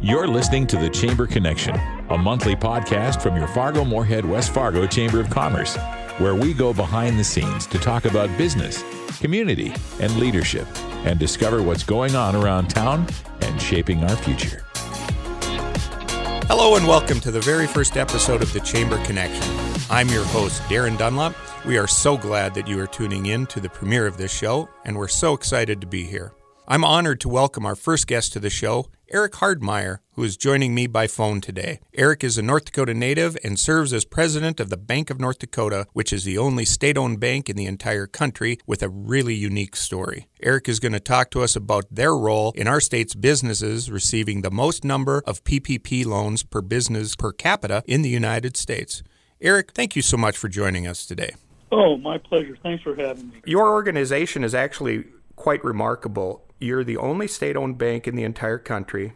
You're listening to The Chamber Connection, a monthly podcast from your Fargo Moorhead West Fargo Chamber of Commerce, where we go behind the scenes to talk about business, community, and leadership, and discover what's going on around town and shaping our future. Hello, and welcome to the very first episode of The Chamber Connection. I'm your host, Darren Dunlop. We are so glad that you are tuning in to the premiere of this show, and we're so excited to be here. I'm honored to welcome our first guest to the show, Eric Hardmeyer, who is joining me by phone today. Eric is a North Dakota native and serves as president of the Bank of North Dakota, which is the only state owned bank in the entire country with a really unique story. Eric is going to talk to us about their role in our state's businesses receiving the most number of PPP loans per business per capita in the United States. Eric, thank you so much for joining us today. Oh, my pleasure. Thanks for having me. Your organization is actually quite remarkable. You're the only state owned bank in the entire country.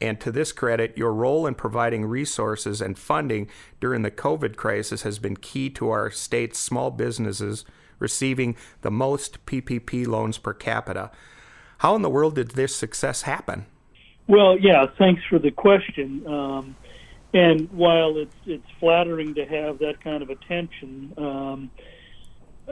And to this credit, your role in providing resources and funding during the COVID crisis has been key to our state's small businesses receiving the most PPP loans per capita. How in the world did this success happen? Well, yeah, thanks for the question. Um, and while it's it's flattering to have that kind of attention, um,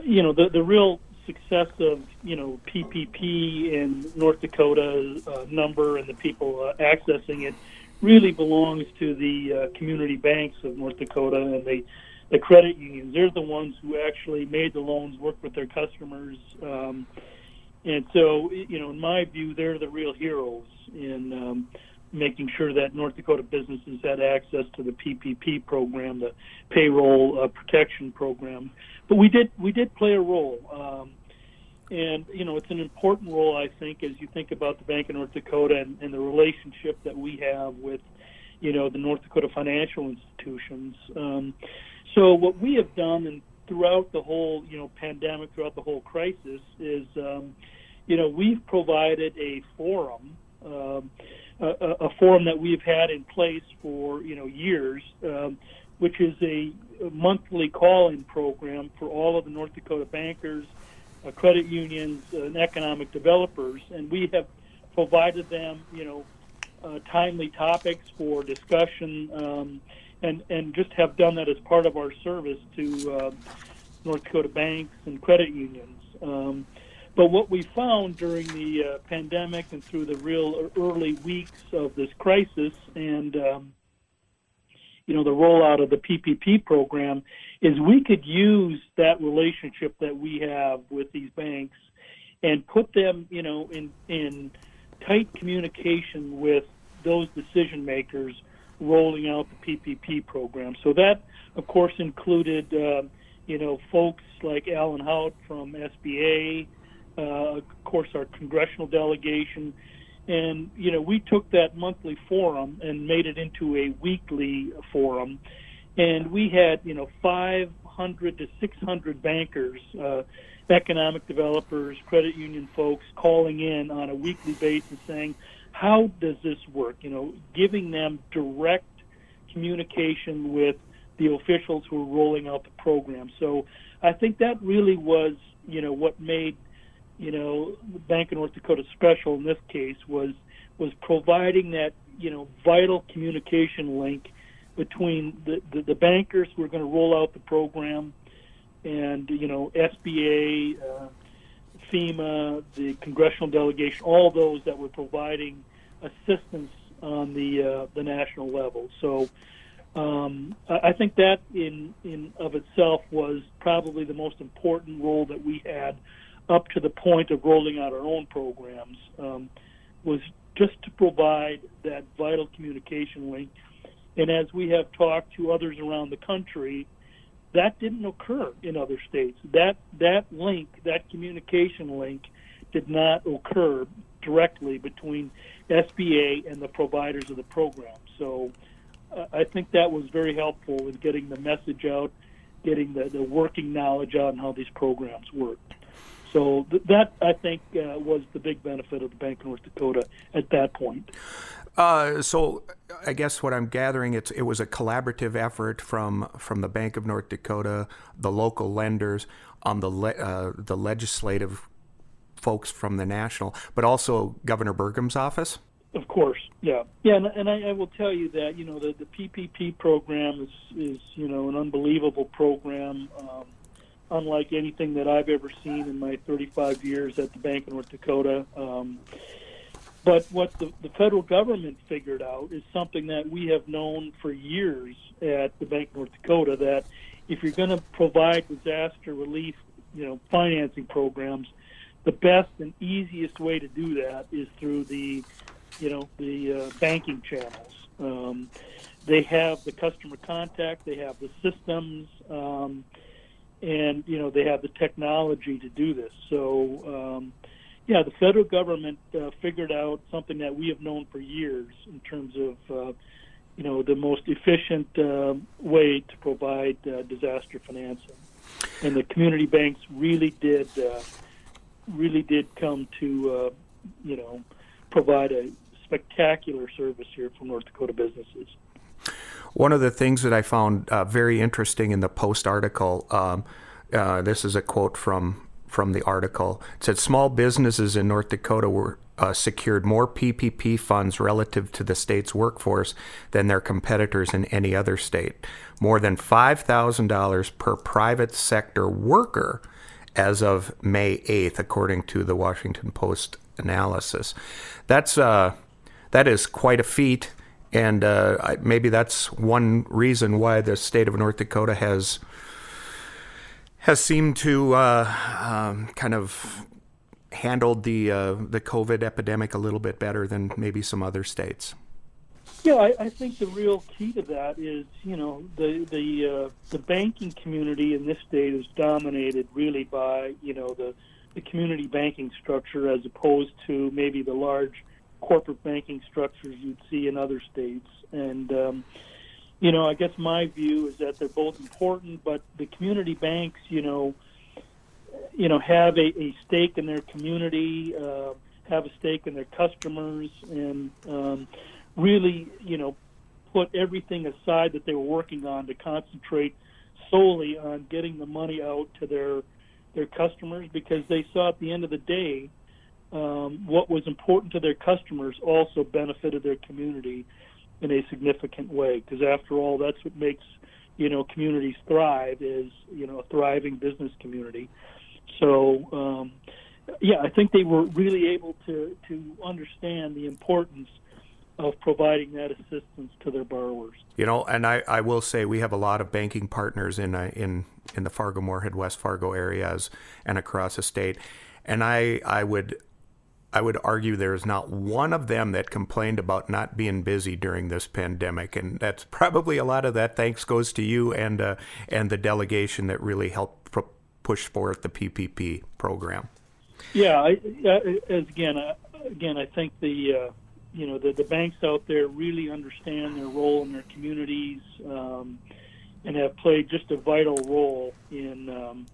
you know, the the real success of you know PPP in North Dakota uh, number and the people uh, accessing it really belongs to the uh, community banks of North Dakota and the the credit unions. They're the ones who actually made the loans, worked with their customers, um, and so you know, in my view, they're the real heroes in um, making sure that North Dakota businesses had access to the PPP program, the payroll uh, protection program. But we did we did play a role, um, and you know it's an important role I think as you think about the Bank of North Dakota and, and the relationship that we have with you know the North Dakota financial institutions. Um, so what we have done and throughout the whole you know pandemic, throughout the whole crisis, is um, you know we've provided a forum. Um, a, a forum that we've had in place for you know years, um, which is a, a monthly call-in program for all of the North Dakota bankers, uh, credit unions, uh, and economic developers, and we have provided them you know uh, timely topics for discussion, um, and and just have done that as part of our service to uh, North Dakota banks and credit unions. Um, but what we found during the uh, pandemic and through the real early weeks of this crisis and um, you know the rollout of the PPP program is we could use that relationship that we have with these banks and put them you know in in tight communication with those decision makers rolling out the PPP program. So that of course included uh, you know folks like Alan Haut from SBA uh, of course, our congressional delegation. And, you know, we took that monthly forum and made it into a weekly forum. And we had, you know, 500 to 600 bankers, uh, economic developers, credit union folks calling in on a weekly basis saying, how does this work? You know, giving them direct communication with the officials who are rolling out the program. So I think that really was, you know, what made – you know, Bank of North Dakota Special in this case was was providing that you know vital communication link between the, the, the bankers who are going to roll out the program and you know SBA, uh, FEMA, the congressional delegation, all those that were providing assistance on the uh, the national level. So um, I think that in in of itself was probably the most important role that we had up to the point of rolling out our own programs um, was just to provide that vital communication link. And as we have talked to others around the country, that didn't occur in other states. That that link, that communication link, did not occur directly between SBA and the providers of the program. So uh, I think that was very helpful in getting the message out, getting the, the working knowledge out, and how these programs work. So th- that I think uh, was the big benefit of the Bank of North Dakota at that point. Uh, so I guess what I'm gathering it's it was a collaborative effort from from the Bank of North Dakota, the local lenders, on the le- uh, the legislative folks from the national, but also Governor Burgum's office. Of course, yeah, yeah, and, and I, I, will tell you that you know the, the PPP program is is you know an unbelievable program, um, unlike anything that I've ever seen in my 35 years at the Bank of North Dakota. Um, but what the, the federal government figured out is something that we have known for years at the Bank of North Dakota that if you're going to provide disaster relief, you know, financing programs, the best and easiest way to do that is through the you know the uh, banking channels. Um, they have the customer contact, they have the systems, um, and you know they have the technology to do this. So um, yeah, the federal government uh, figured out something that we have known for years in terms of uh, you know the most efficient uh, way to provide uh, disaster financing, and the community banks really did uh, really did come to uh, you know provide a spectacular service here for North Dakota businesses. One of the things that I found uh, very interesting in the Post article, um, uh, this is a quote from from the article. It said small businesses in North Dakota were uh, secured more PPP funds relative to the state's workforce than their competitors in any other state. More than $5,000 per private sector worker as of May 8th, according to the Washington Post analysis. That's uh, that is quite a feat, and uh, maybe that's one reason why the state of North Dakota has has seemed to uh, um, kind of handled the uh, the COVID epidemic a little bit better than maybe some other states. Yeah, I, I think the real key to that is, you know, the the uh, the banking community in this state is dominated really by, you know, the the community banking structure as opposed to maybe the large corporate banking structures you'd see in other states. And um, you know, I guess my view is that they're both important, but the community banks, you know, you know, have a, a stake in their community, uh, have a stake in their customers, and um, really, you know, put everything aside that they were working on to concentrate solely on getting the money out to their their customers because they saw at the end of the day um, what was important to their customers also benefited their community in a significant way. Because after all, that's what makes you know communities thrive is you know a thriving business community. So um, yeah, I think they were really able to to understand the importance of providing that assistance to their borrowers. You know, and I, I will say we have a lot of banking partners in uh, in in the Fargo Moorhead West Fargo areas and across the state, and I I would I would argue there's not one of them that complained about not being busy during this pandemic, and that's probably a lot of that thanks goes to you and uh, and the delegation that really helped pro- push forth the PPP program. Yeah, I, as again, uh, again, I think the uh, you know the, the banks out there really understand their role in their communities um, and have played just a vital role in um,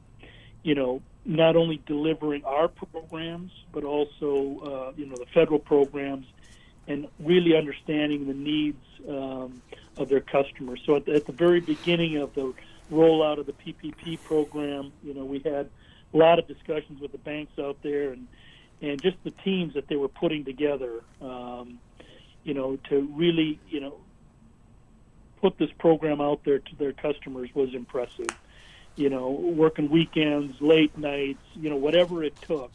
you know not only delivering our programs, but also uh, you know the federal programs, and really understanding the needs um, of their customers. So at the, at the very beginning of the rollout of the PPP program, you know we had a lot of discussions with the banks out there, and and just the teams that they were putting together, um, you know, to really you know put this program out there to their customers was impressive you know, working weekends, late nights, you know, whatever it took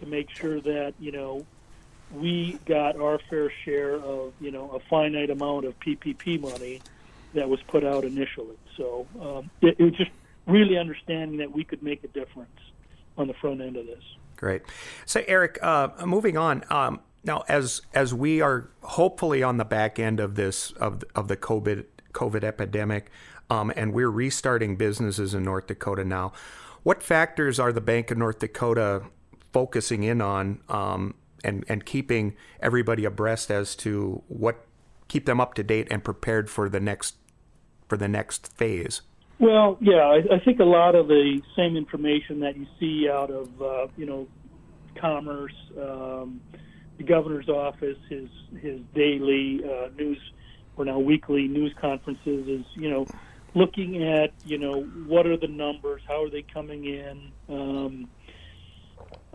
to make sure that, you know, we got our fair share of, you know, a finite amount of PPP money that was put out initially. So um, it, it was just really understanding that we could make a difference on the front end of this. Great. So, Eric, uh, moving on. Um, now, as as we are hopefully on the back end of this of of the COVID COVID epidemic, um, and we're restarting businesses in North Dakota now. What factors are the Bank of North Dakota focusing in on um, and and keeping everybody abreast as to what keep them up to date and prepared for the next for the next phase? Well, yeah, I, I think a lot of the same information that you see out of uh, you know commerce, um, the governor's office, his his daily uh, news or now weekly news conferences is you know looking at you know what are the numbers, how are they coming in, um,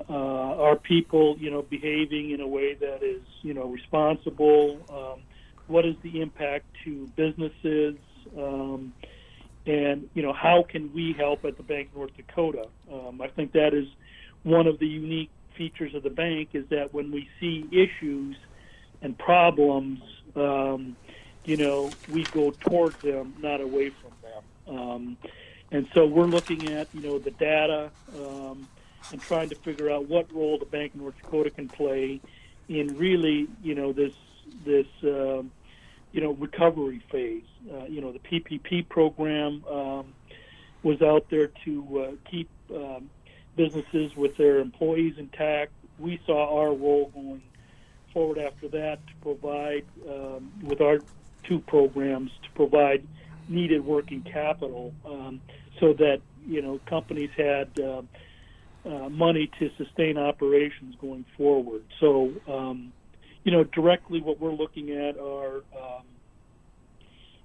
uh, are people, you know, behaving in a way that is, you know, responsible? Um, what is the impact to businesses? Um, and you know, how can we help at the Bank of North Dakota? Um, I think that is one of the unique features of the bank is that when we see issues and problems, um, you know, we go towards them, not away from them. Um, and so we're looking at, you know, the data um, and trying to figure out what role the Bank of North Dakota can play in really, you know, this this uh, you know recovery phase. Uh, you know, the PPP program um, was out there to uh, keep um, businesses with their employees intact. We saw our role going forward after that to provide um, with our two programs to provide needed working capital um, so that you know companies had uh, uh, money to sustain operations going forward. So um, you know directly what we're looking at are um,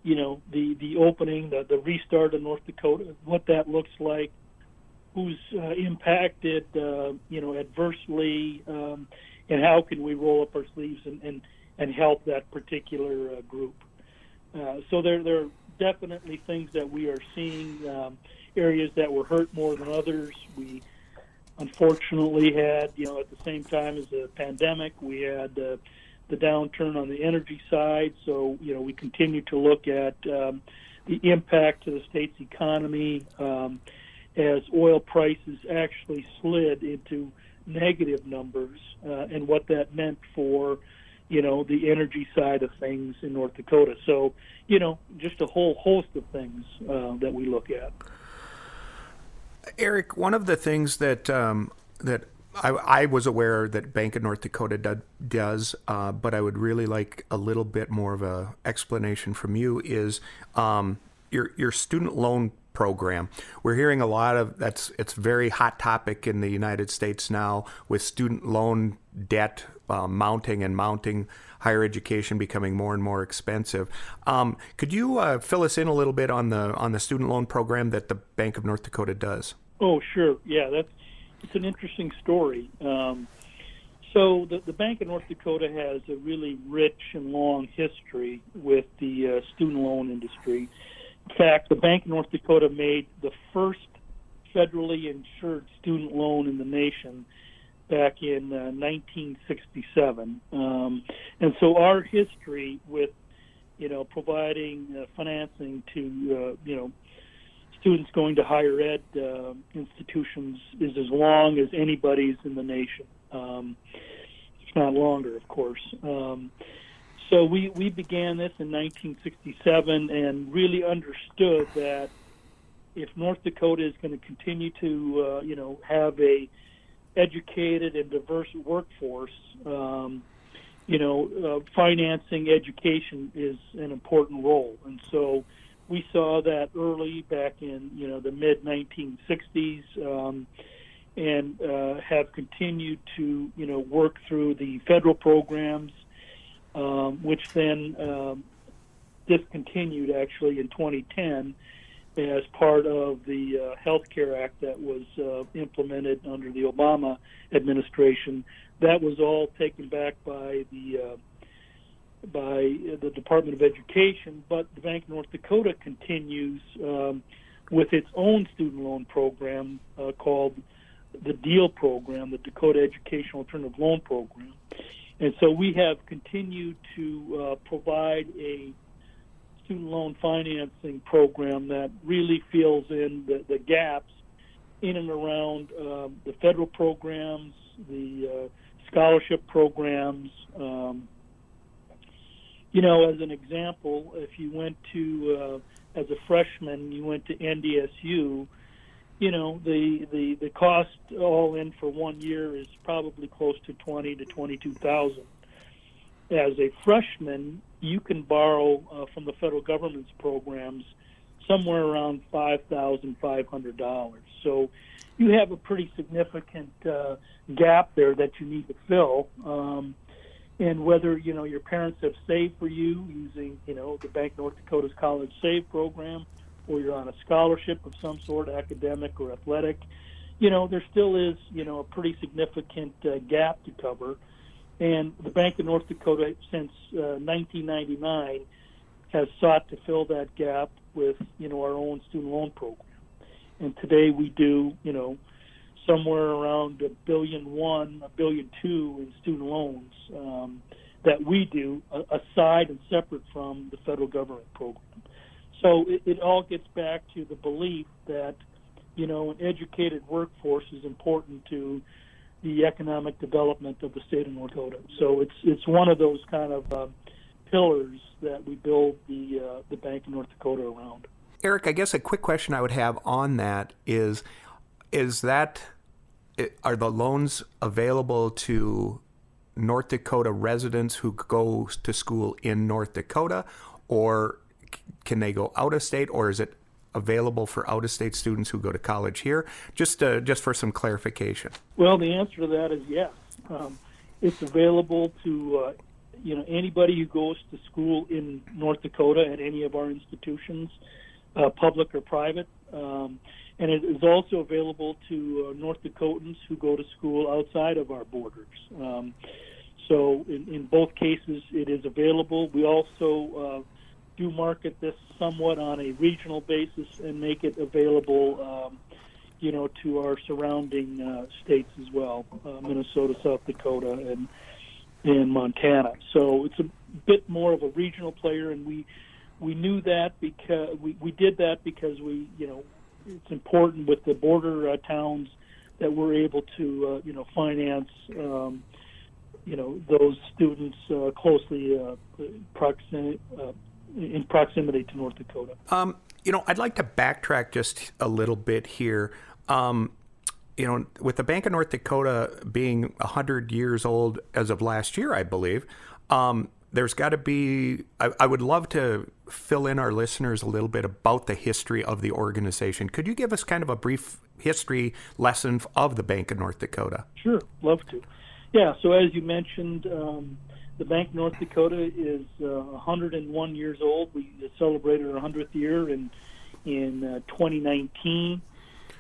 you know the the opening the the restart of North Dakota what that looks like who's uh, impacted uh, you know adversely um, and how can we roll up our sleeves and and, and help that particular uh, group uh, so there there are definitely things that we are seeing um, areas that were hurt more than others we unfortunately had you know at the same time as the pandemic we had uh, the downturn on the energy side. So, you know, we continue to look at um, the impact to the state's economy um, as oil prices actually slid into negative numbers uh, and what that meant for, you know, the energy side of things in North Dakota. So, you know, just a whole host of things uh, that we look at. Eric, one of the things that um, that I, I, was aware that Bank of North Dakota do, does, uh, but I would really like a little bit more of a explanation from you. Is um, your your student loan program? We're hearing a lot of that's it's very hot topic in the United States now with student loan debt uh, mounting and mounting. Higher education becoming more and more expensive. Um, could you uh, fill us in a little bit on the on the student loan program that the Bank of North Dakota does? Oh, sure. Yeah, that's it's an interesting story. Um, so the, the Bank of North Dakota has a really rich and long history with the uh, student loan industry. Fact, the Bank of North Dakota made the first federally insured student loan in the nation back in uh, 1967. Um, and so our history with, you know, providing uh, financing to, uh, you know, students going to higher ed uh, institutions is as long as anybody's in the nation. Um, not longer, of course. Um, so we, we began this in 1967 and really understood that if North Dakota is going to continue to, uh, you know, have a educated and diverse workforce, um, you know, uh, financing education is an important role. And so we saw that early back in you know the mid 1960s, um, and uh, have continued to you know work through the federal programs, um, which then um, discontinued actually in 2010 as part of the uh, Health Care Act that was uh, implemented under the Obama administration. That was all taken back by the uh, by the Department of Education, but the Bank of North Dakota continues um, with its own student loan program uh, called the DEAL program, the Dakota Educational Alternative Loan Program. And so we have continued to uh, provide a student loan financing program that really fills in the, the gaps in and around um, the federal programs, the uh, scholarship programs, um, you know, as an example, if you went to uh, as a freshman, you went to NDSU. You know, the the the cost all in for one year is probably close to twenty to twenty two thousand. As a freshman, you can borrow uh, from the federal government's programs somewhere around five thousand five hundred dollars. So you have a pretty significant uh, gap there that you need to fill. Um, and whether you know your parents have saved for you using you know the Bank North Dakota's College Save program, or you're on a scholarship of some sort, academic or athletic, you know, there still is, you know, a pretty significant uh, gap to cover. And the Bank of North Dakota, since uh, 1999, has sought to fill that gap with, you know, our own student loan program. And today we do, you know, somewhere around a billion one, a billion two in student loans um, that we do aside and separate from the federal government program. So it, it all gets back to the belief that you know, an educated workforce is important to the economic development of the state of North Dakota. So it's it's one of those kind of uh, pillars that we build the uh, the Bank of North Dakota around. Eric, I guess a quick question I would have on that is is that are the loans available to North Dakota residents who go to school in North Dakota or can they go out of state or is it available for out of state students who go to college here? Just uh, just for some clarification. Well, the answer to that is yes. Um, it's available to uh, you know anybody who goes to school in North Dakota at any of our institutions, uh, public or private. Um, and it is also available to uh, North Dakotans who go to school outside of our borders. Um, so in, in both cases, it is available. We also uh, do market this somewhat on a regional basis and make it available, um, you know, to our surrounding uh, states as well, uh, Minnesota, South Dakota, and and Montana. So it's a bit more of a regional player, and we we knew that because we, we did that because we you know it's important with the border uh, towns that we're able to uh, you know finance um, you know those students uh, closely uh, proximity uh, in proximity to North Dakota. Um, you know, I'd like to backtrack just a little bit here. Um, you know, with the Bank of North Dakota being 100 years old as of last year, I believe, um, there's got to be, I, I, would love to fill in our listeners a little bit about the history of the organization. Could you give us kind of a brief history lesson of the Bank of North Dakota? Sure, love to. Yeah, so as you mentioned, um, the Bank North Dakota is uh, 101 years old. We celebrated our 100th year in in uh, 2019,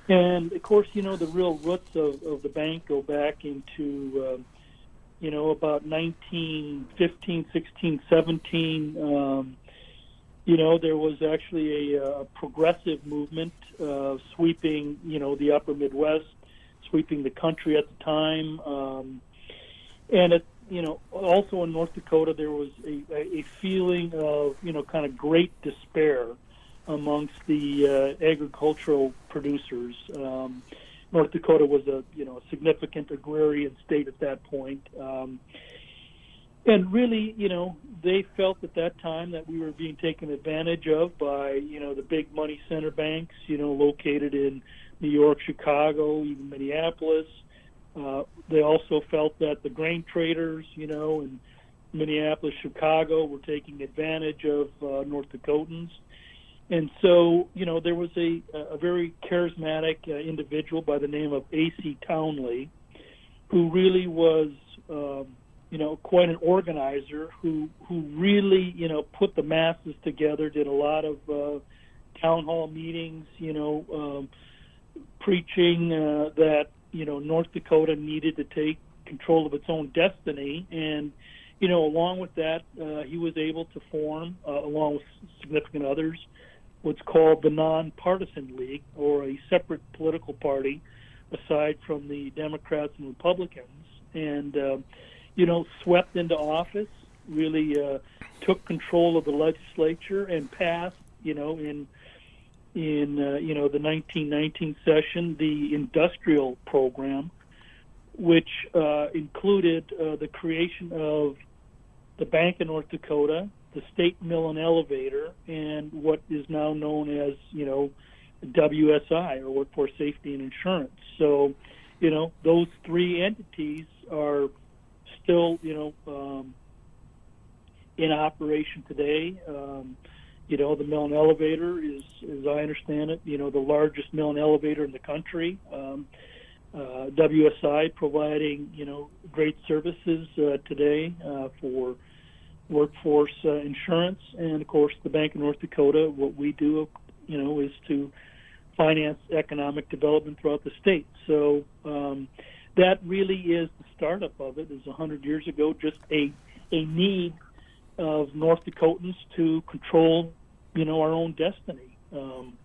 and of course, you know the real roots of, of the bank go back into uh, you know about 1915, 16, 17. Um, you know there was actually a, a progressive movement uh, sweeping you know the Upper Midwest, sweeping the country at the time. Um, and it you know, also in North Dakota, there was a, a feeling of, you know, kind of great despair amongst the uh, agricultural producers. Um, North Dakota was a, you know, a significant agrarian state at that point. Um, and really, you know, they felt at that time that we were being taken advantage of by, you know, the big money center banks, you know, located in New York, Chicago, even Minneapolis. Uh, they also felt that the grain traders, you know, in Minneapolis, Chicago, were taking advantage of uh, North Dakotans. And so, you know, there was a, a very charismatic uh, individual by the name of A.C. Townley, who really was, um, you know, quite an organizer who who really, you know, put the masses together, did a lot of uh, town hall meetings, you know, um, preaching uh, that you know North Dakota needed to take control of its own destiny, and you know along with that, uh, he was able to form, uh, along with significant others, what's called the Nonpartisan League, or a separate political party aside from the Democrats and Republicans, and uh, you know swept into office, really uh, took control of the legislature and passed, you know, in in uh, you know the 1919 session the industrial program, which uh, included uh, the creation of the Bank of North Dakota, the state mill and elevator, and what is now known as you know WSI or Workforce Safety and Insurance. So, you know those three entities are still you know um, in operation today. Um, you know, the mill and elevator is, as I understand it, you know, the largest mill and elevator in the country. Um, uh, WSI providing, you know, great services uh, today uh, for workforce uh, insurance, and of course, the Bank of North Dakota. What we do, you know, is to finance economic development throughout the state. So um, that really is the startup of it. Is 100 years ago just a a need of North Dakotans to control, you know, our own destiny. Um,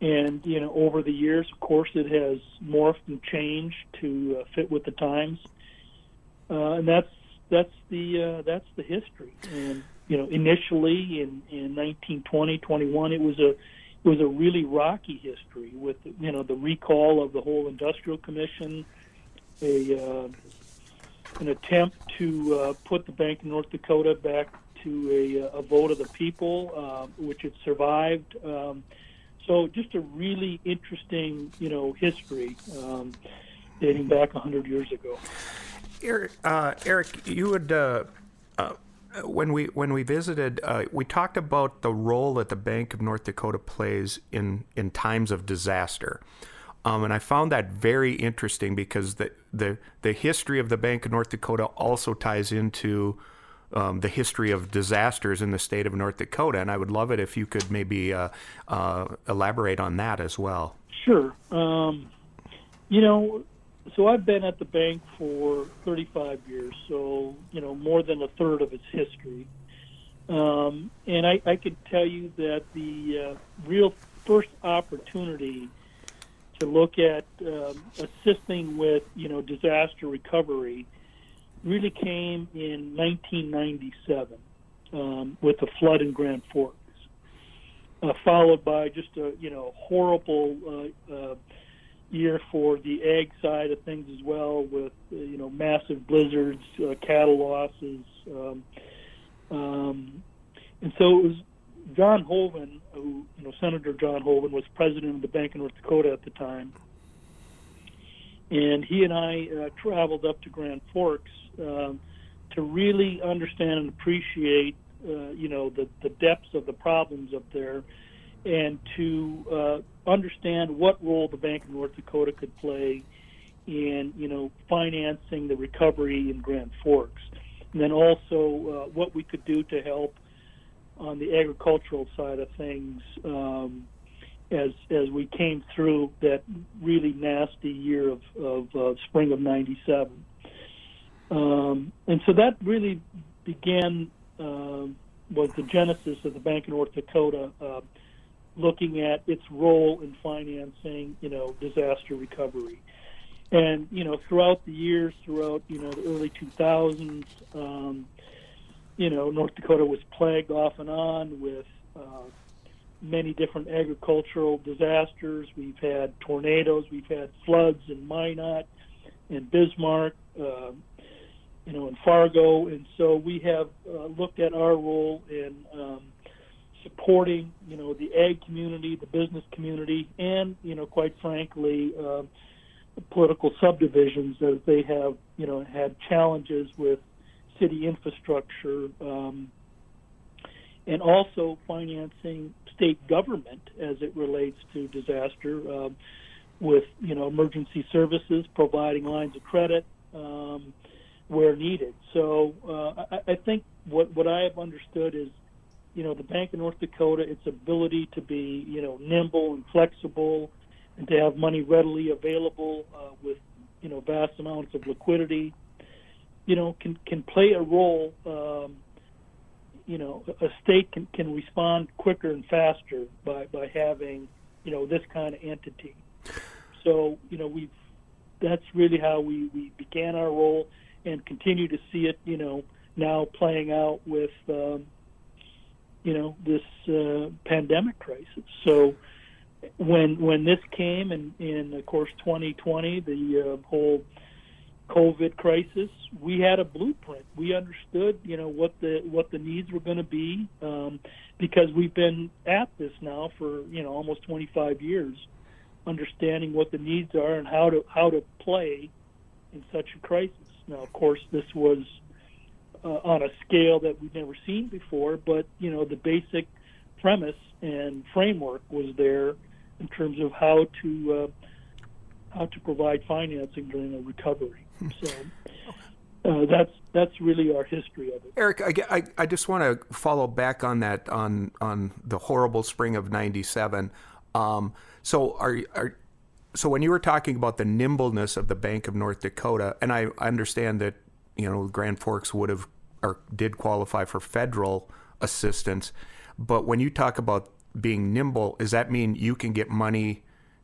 and you know, over the years, of course, it has morphed and changed to uh, fit with the times. Uh, and that's that's the uh, that's the history. And you know, initially in in 1920, 21, it was a it was a really rocky history with you know the recall of the whole industrial commission, a uh, an attempt to uh, put the Bank of North Dakota back to a, uh, a vote of the people, uh, which it survived. Um, so just a really interesting, you know, history um, dating back 100 years ago. Eric, uh, Eric you would. Uh, uh, when we when we visited, uh, we talked about the role that the Bank of North Dakota plays in in times of disaster. Um, and I found that very interesting because the, the, the history of the Bank of North Dakota also ties into um, the history of disasters in the state of North Dakota. And I would love it if you could maybe uh, uh, elaborate on that as well. Sure. Um, you know, so I've been at the bank for 35 years, so, you know, more than a third of its history. Um, and I, I could tell you that the uh, real first opportunity to look at um, assisting with you know disaster recovery really came in 1997 um, with the flood in Grand Forks, uh, followed by just a you know horrible uh, uh, year for the ag side of things as well, with uh, you know massive blizzards, uh, cattle losses, um, um, and so it was John Hoeven, who you know Senator John Hoeven was president of the Bank of North Dakota at the time, and he and I uh, traveled up to Grand Forks uh, to really understand and appreciate uh, you know the the depths of the problems up there, and to uh, understand what role the Bank of North Dakota could play in you know financing the recovery in Grand Forks, and then also uh, what we could do to help on the agricultural side of things um, as as we came through that really nasty year of, of uh, spring of '97, um, and so that really began uh, was the genesis of the Bank of North Dakota, uh, looking at its role in financing, you know, disaster recovery. And you know, throughout the years, throughout you know the early 2000s, um, you know, North Dakota was plagued off and on with uh, many different agricultural disasters. We've had tornadoes, we've had floods in Minot, in Bismarck, uh, you know, in Fargo, and so we have uh, looked at our role in um, supporting, you know, the ag community, the business community, and you know, quite frankly, uh, political subdivisions as they have, you know, had challenges with city infrastructure, um, and also financing state government as it relates to disaster um, with you know emergency services, providing lines of credit um, where needed. So uh, I, I think what what I have understood is you know the Bank of North Dakota, its ability to be you know nimble and flexible, and to have money readily available uh, with you know vast amounts of liquidity you know, can can play a role. Um, you know, a state can can respond quicker and faster by by having you know this kind of entity. So you know we've that's really how we we began our role and continue to see it. You know now playing out with um, you know this uh, pandemic crisis. So when when this came and in of course 2020 the uh, whole COVID crisis, we had a blueprint. We understood, you know, what the what the needs were going to be um, because we've been at this now for you know almost 25 years, understanding what the needs are and how to how to play in such a crisis. Now, of course, this was uh, on a scale that we've never seen before, but you know, the basic premise and framework was there in terms of how to uh, how to provide financing during a recovery. So uh, that's that's really our history of it. Eric, I, I, I just want to follow back on that on on the horrible spring of '97. Um, so are are so when you were talking about the nimbleness of the Bank of North Dakota, and I understand that you know Grand Forks would have or did qualify for federal assistance, but when you talk about being nimble, does that mean you can get money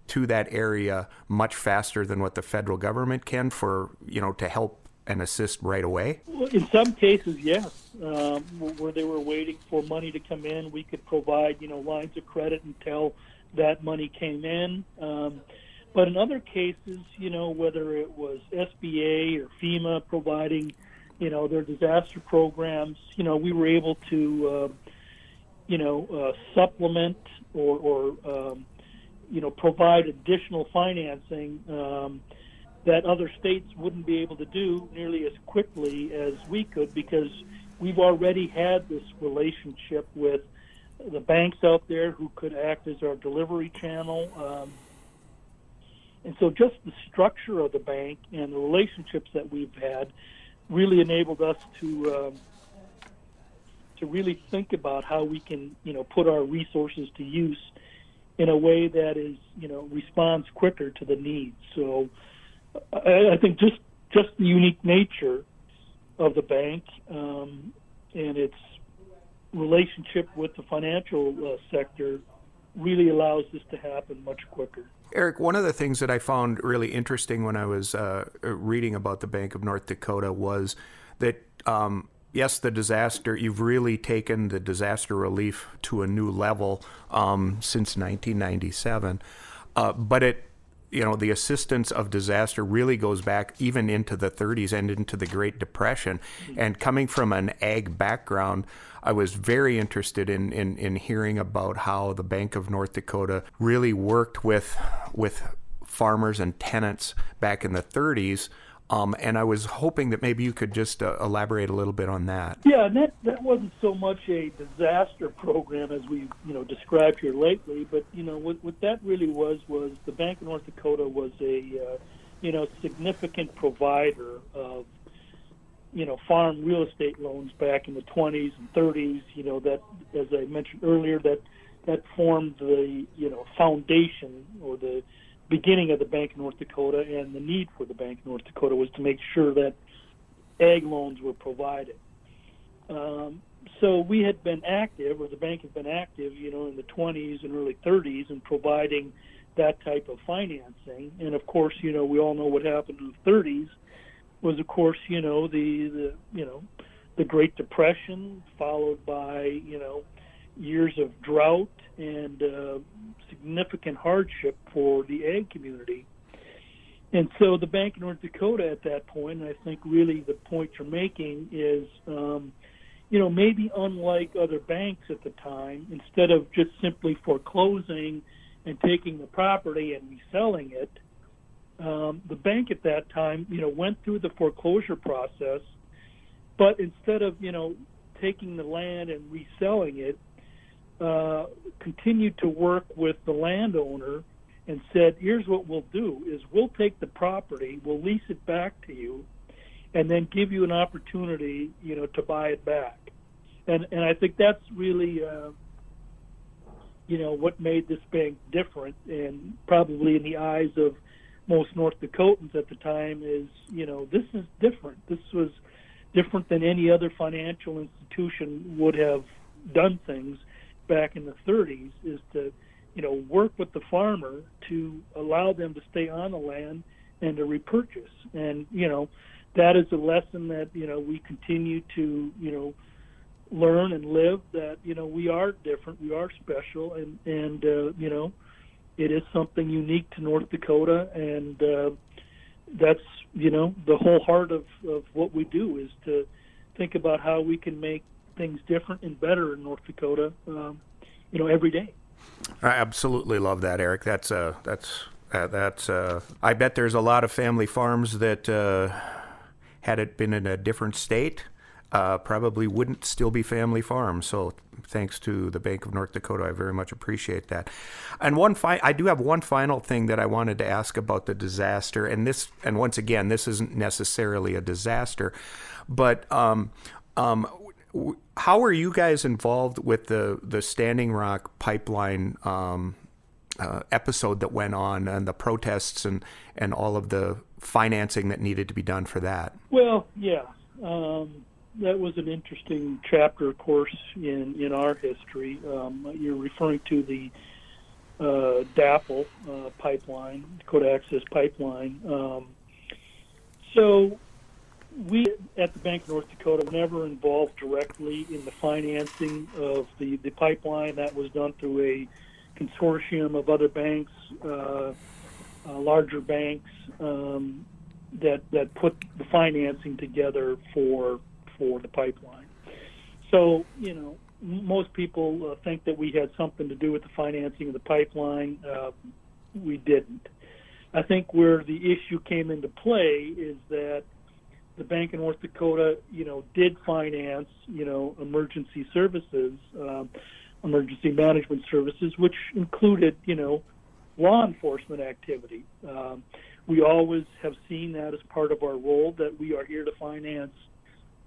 to that area much faster than what the federal government can for you know to help and assist right away? In some cases, yes. Um, where they were waiting for money to come in, we could provide you know lines of credit until that money came in. Um, but in other cases, you know, whether it was SBA or FEMA providing, you know, their disaster programs, you know, we were able to, uh, you know, uh, supplement or, or um, you know, provide additional financing um, that other states wouldn't be able to do nearly as quickly as we could because we've already had this relationship with the banks out there who could act as our delivery channel. Um, and so just the structure of the bank and the relationships that we've had really enabled us to um, to really think about how we can, you know, put our resources to use in a way that is, you know, responds quicker to the needs. So I, I think just just the unique nature of the bank um, and its relationship with the financial uh, sector really allows this to happen much quicker. Eric, one of the things that I found really interesting when I was uh, reading about the Bank of North Dakota was that, um, yes, the disaster, you've really taken the disaster relief to a new level um, since 1997. Uh, but it, you know, the assistance of disaster really goes back even into the 30s and into the Great Depression. Mm-hmm. And coming from an ag background, I was very interested in, in, in hearing about how the Bank of North Dakota really worked with with farmers and tenants back in the 30s. Um, and I was hoping that maybe you could just uh, elaborate a little bit on that. Yeah, and that that wasn't so much a disaster program as we you know described here lately, but you know what what that really was was the Bank of North Dakota was a uh, you know significant provider of you know, farm real estate loans back in the 20s and 30s. You know that, as I mentioned earlier, that that formed the you know foundation or the beginning of the Bank of North Dakota, and the need for the Bank of North Dakota was to make sure that ag loans were provided. Um, so we had been active, or the bank had been active, you know, in the 20s and early 30s in providing that type of financing. And of course, you know, we all know what happened in the 30s was of course you know the the you know the Great Depression followed by you know years of drought and uh, significant hardship for the ag community. And so the Bank of North Dakota at that point, and I think really the point you're making is, um, you know, maybe unlike other banks at the time, instead of just simply foreclosing and taking the property and reselling it, um, the bank at that time, you know, went through the foreclosure process, but instead of you know taking the land and reselling it, uh, continued to work with the landowner and said, "Here's what we'll do: is we'll take the property, we'll lease it back to you, and then give you an opportunity, you know, to buy it back." And and I think that's really. Uh, you know what made this bank different, and probably in the eyes of most North Dakotans at the time is, you know, this is different. This was different than any other financial institution would have done things back in the 30s is to, you know, work with the farmer to allow them to stay on the land and to repurchase. And, you know, that is a lesson that, you know, we continue to, you know, learn and live that, you know, we are different, we are special and and uh, you know, it is something unique to North Dakota, and uh, that's you know the whole heart of, of what we do is to think about how we can make things different and better in North Dakota, um, you know, every day. I absolutely love that, Eric. That's uh, that's uh, that's. Uh, I bet there's a lot of family farms that uh, had it been in a different state uh, probably wouldn't still be family farms. So thanks to the Bank of North Dakota, I very much appreciate that. And one fi- I do have one final thing that I wanted to ask about the disaster, and this, and once again, this isn't necessarily a disaster, but um, um, how are you guys involved with the the Standing Rock pipeline? Um, uh, episode that went on and the protests and, and all of the financing that needed to be done for that. Well, yeah. Um, that was an interesting chapter, of course, in, in our history. Um, you're referring to the uh, DAPL uh, pipeline, Dakota Access Pipeline. Um, so we at the Bank of North Dakota were never involved directly in the financing of the, the pipeline. That was done through a consortium of other banks, uh, uh, larger banks um, that that put the financing together for for the pipeline. So you know, most people uh, think that we had something to do with the financing of the pipeline. Uh, we didn't. I think where the issue came into play is that the Bank of North Dakota, you know, did finance, you know, emergency services, um, emergency management services, which included, you know, law enforcement activity. Um, we always have seen that as part of our role that we are here to finance,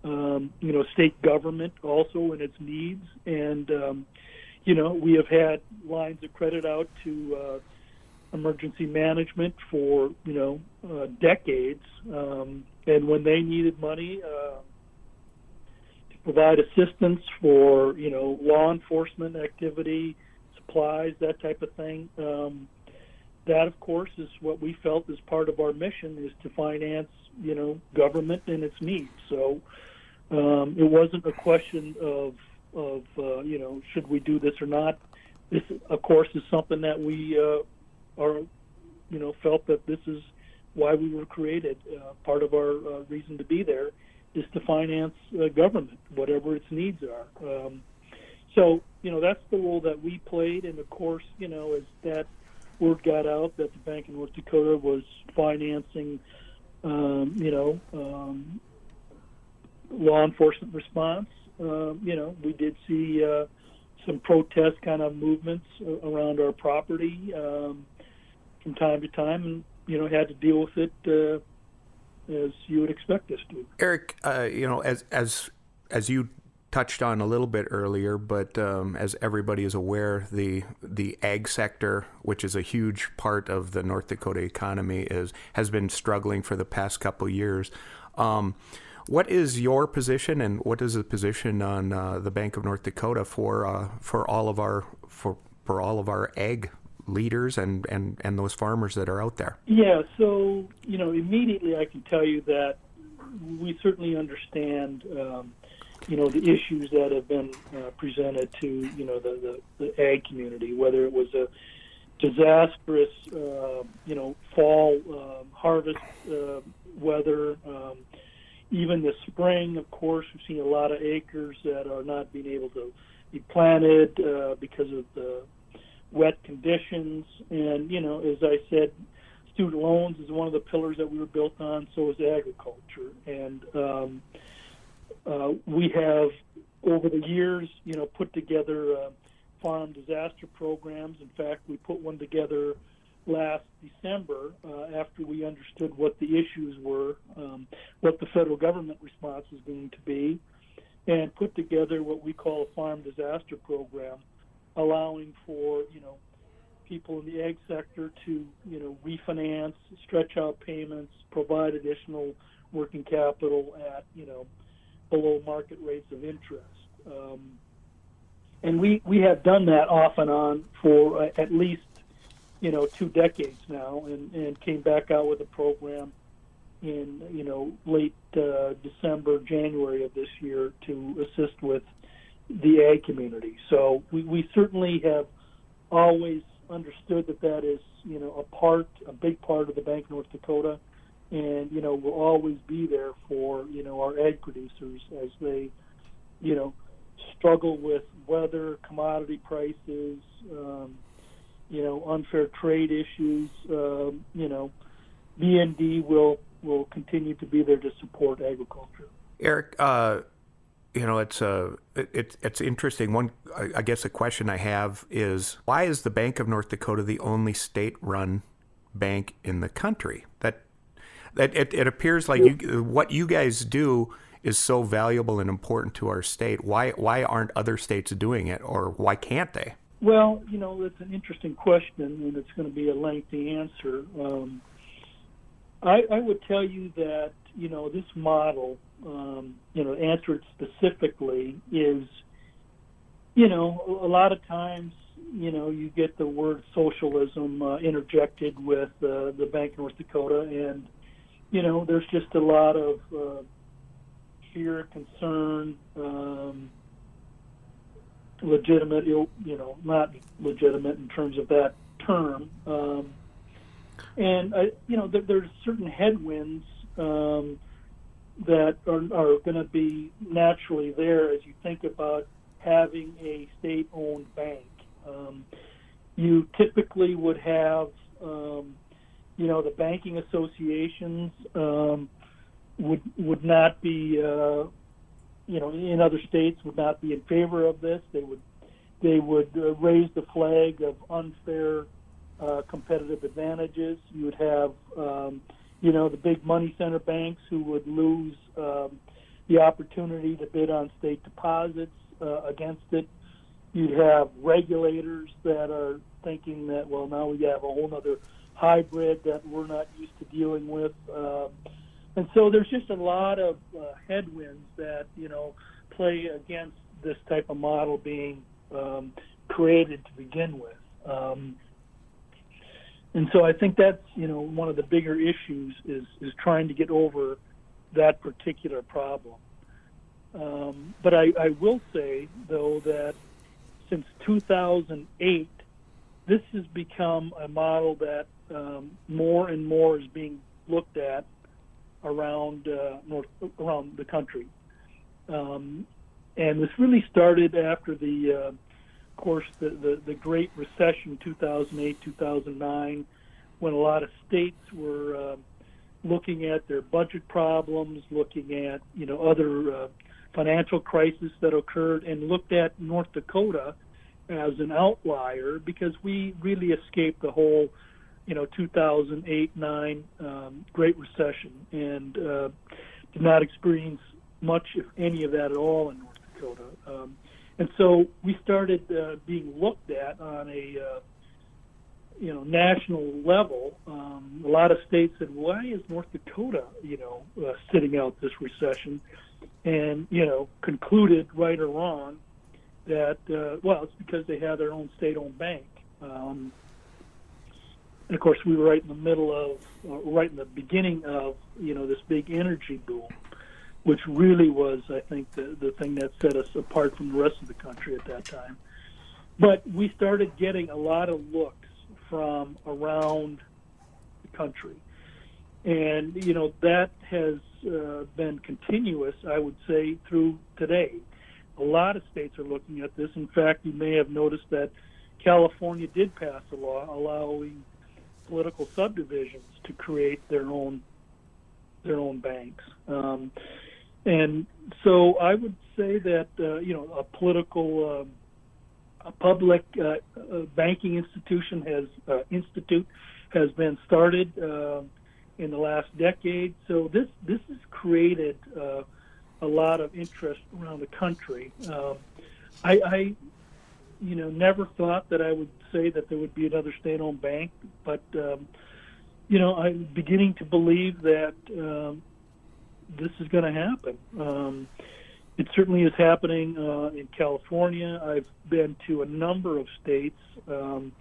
um, you know, state government also in its needs, and um, you know, we have had lines of credit out to uh, emergency management for you know uh, decades. Um, and when they needed money uh, to provide assistance for you know law enforcement activity, supplies, that type of thing, um, that of course is what we felt as part of our mission is to finance you know government and its needs. So um, it wasn't a question of of uh, you know should we do this or not. This of course is something that we uh, are you know felt that this is why we were created. Uh, part of our uh, reason to be there is to finance uh, government, whatever its needs are. Um, so, you know, that's the role that we played. And of course, you know, as that word got out that the Bank of North Dakota was financing, um, you know, um, law enforcement response, um, you know, we did see uh, some protest kind of movements around our property um, from time to time. And you know had to deal with it uh, as you would expect us to. Eric, uh, you know, as as as you touched on a little bit earlier, but um, as everybody is aware, the the ag sector, which is a huge part of the North Dakota economy, is has been struggling for the past couple years. Um, what is your position, and what is the position on uh, the Bank of North Dakota for uh, for all of our for for all of our ag leaders and, and, and those farmers that are out there? Yeah, so, you know, immediately I can tell you that we certainly understand, um, you know, the issues that have been uh, presented to, you know, the, the, the ag community, whether it was a disastrous, uh, you know, fall uh, harvest weather. Um, even the spring, of course, we've seen a lot of acres that are not being able to be planted uh, because of the wet conditions. And, you know, as I said, student loans is one of the pillars that we were built on, so is agriculture. And um, uh, we have, over the years, you know, put together uh, farm disaster programs. In fact, we put one together last December uh, after we understood what the issues were, um, what the federal government response was going to be, and put together what we call a farm disaster program allowing for you know people in the ag sector to you know refinance, stretch out payments, provide additional working capital at you know below market rates of interest. Um, and we, we have done that off and on for uh, at least you know two decades now, and, and came back out with a program in you know late uh, December, January of this year to assist with the ag community. So we, we certainly have always understood that that is, you know, a part, a big part of the Bank of North Dakota, and you know will always be there for you know our ag producers as they, you know, struggle with weather, commodity prices, um, you know, unfair trade issues. Um, you know, BND will will continue to be there to support agriculture. Eric, uh, you know, it's a it, it's interesting. One, I guess, a question I have is why is the Bank of North Dakota the only state-run bank in the country? That that it, it appears like you, what you guys do is so valuable and important to our state. Why why aren't other states doing it, or why can't they? Well, you know, it's an interesting question, and it's going to be a lengthy answer. Um, I, I would tell you that you know this model, um, you know, answer it specifically is, you know, a lot of times, you know, you get the word socialism uh, interjected with uh, the Bank of North Dakota, and you know, there's just a lot of uh, fear, concern. Um, legitimate, you know, not legitimate in terms of that term. Um, and uh, you know, there, there's certain headwinds um, that are, are going to be naturally there as you think about having a state-owned bank. Um, you typically would have, um, you know, the banking associations um, would would not be uh, you know, in other states would not be in favor of this. They would they would uh, raise the flag of unfair uh, competitive advantages. You would have um, you know the big money center banks who would lose um, the opportunity to bid on state deposits uh, against it. You'd have regulators that are thinking that well now we have a whole other hybrid that we're not used to dealing with. Uh, and so there's just a lot of uh, headwinds that you know play against this type of model being um, created to begin with. Um, and so I think that's you know one of the bigger issues is is trying to get over that particular problem. Um, but I, I will say though that since 2008, this has become a model that um, more and more is being looked at around uh, north around the country. Um, and this really started after the, uh, course, the, the, the Great Recession, 2008, 2009, when a lot of states were uh, looking at their budget problems, looking at you know other uh, financial crises that occurred, and looked at North Dakota as an outlier because we really escaped the whole you know 2008 9 um, Great Recession and uh, did not experience much, if any, of that at all in North Dakota. Um, and so we started uh, being looked at on a uh, you know national level. Um, a lot of states said, "Why is North Dakota you know uh, sitting out this recession?" And you know concluded, right or wrong, that uh, well, it's because they have their own state-owned bank. Um, and of course, we were right in the middle of, uh, right in the beginning of, you know, this big energy boom, which really was, I think, the, the thing that set us apart from the rest of the country at that time. But we started getting a lot of looks from around the country. And, you know, that has uh, been continuous, I would say, through today. A lot of states are looking at this. In fact, you may have noticed that California did pass a law allowing political subdivisions to create their own their own banks. Um, and so I would say that uh, you know a political um, a public uh, banking institution has uh, institute has been started uh, in the last decade. So this this has created uh, a lot of interest around the country. Um, I, I you know never thought that I would say that there would be another state-owned bank, but um, you know, I'm beginning to believe that um, this is going to happen. Um, it certainly is happening uh, in California. I've been to a number of states, um,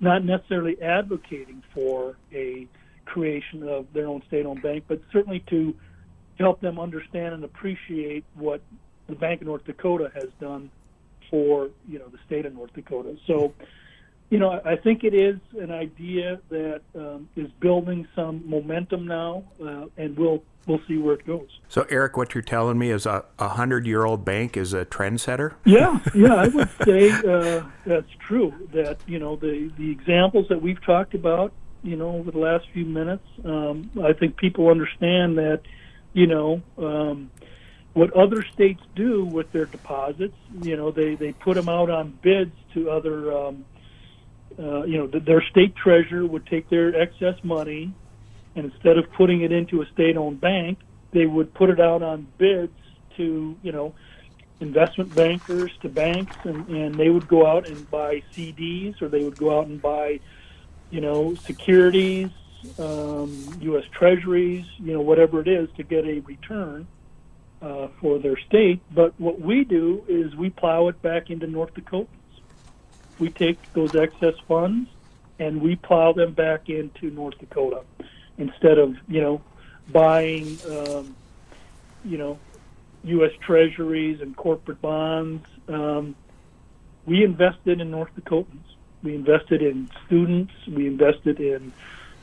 not necessarily advocating for a creation of their own state-owned bank, but certainly to help them understand and appreciate what the Bank of North Dakota has done for you know the state of North Dakota. So you know, I think it is an idea that um, is building some momentum now, uh, and we'll we'll see where it goes. So, Eric, what you're telling me is a, a hundred-year-old bank is a trendsetter. Yeah, yeah, I would say uh, that's true. That you know the the examples that we've talked about, you know, over the last few minutes, um, I think people understand that, you know. Um, what other states do with their deposits, you know, they, they put them out on bids to other um, uh, you know, their state treasurer would take their excess money, and instead of putting it into a state-owned bank, they would put it out on bids to, you know, investment bankers to banks, and, and they would go out and buy CDs, or they would go out and buy, you know, securities, um, U.S. Treasuries, you know, whatever it is, to get a return uh, for their state. But what we do is we plow it back into North Dakotans. We take those excess funds and we plow them back into North Dakota instead of you know buying um, you know U.S. Treasuries and corporate bonds. Um, we invested in North Dakotans. We invested in students. We invested in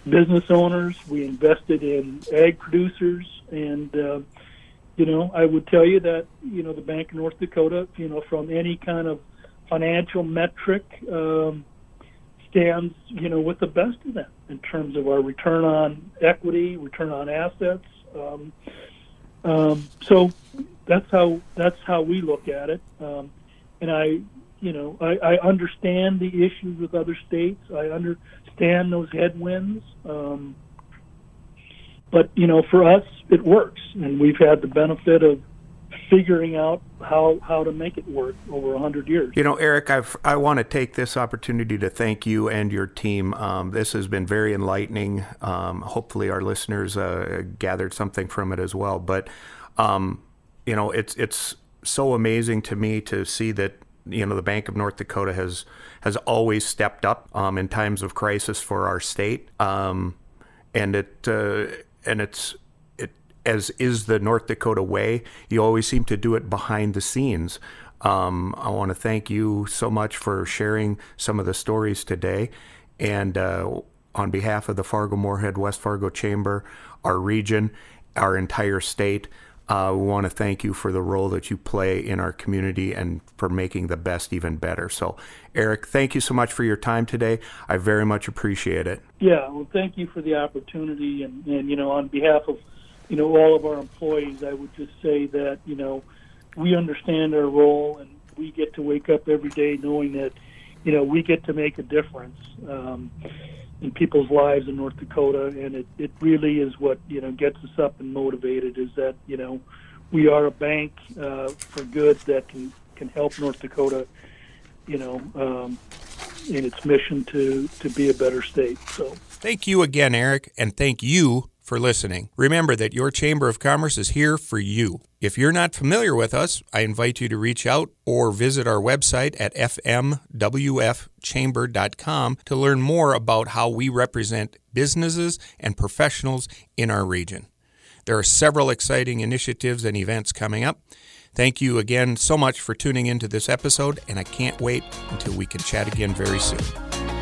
business owners. We invested in ag producers, and uh, you know, I would tell you that you know the Bank of North Dakota, you know, from any kind of financial metric, um, stands you know with the best of them in terms of our return on equity, return on assets. Um, um, so that's how that's how we look at it. Um, and I, you know, I, I understand the issues with other states. I understand those headwinds. Um, but you know, for us, it works, and we've had the benefit of figuring out how how to make it work over a hundred years. You know, Eric, I've, I want to take this opportunity to thank you and your team. Um, this has been very enlightening. Um, hopefully, our listeners uh, gathered something from it as well. But um, you know, it's it's so amazing to me to see that you know the Bank of North Dakota has has always stepped up um, in times of crisis for our state, um, and it uh, and it's as is the North Dakota way, you always seem to do it behind the scenes. Um, I want to thank you so much for sharing some of the stories today. And uh, on behalf of the Fargo Moorhead West Fargo Chamber, our region, our entire state, uh, we want to thank you for the role that you play in our community and for making the best even better. So, Eric, thank you so much for your time today. I very much appreciate it. Yeah, well, thank you for the opportunity. And, and you know, on behalf of you know, all of our employees, I would just say that, you know, we understand our role and we get to wake up every day knowing that, you know, we get to make a difference um, in people's lives in North Dakota. And it, it really is what, you know, gets us up and motivated is that, you know, we are a bank uh, for good that can, can help North Dakota, you know, um, in its mission to, to be a better state. So thank you again, Eric, and thank you for listening. Remember that your Chamber of Commerce is here for you. If you're not familiar with us, I invite you to reach out or visit our website at fmwfchamber.com to learn more about how we represent businesses and professionals in our region. There are several exciting initiatives and events coming up. Thank you again so much for tuning into this episode, and I can't wait until we can chat again very soon.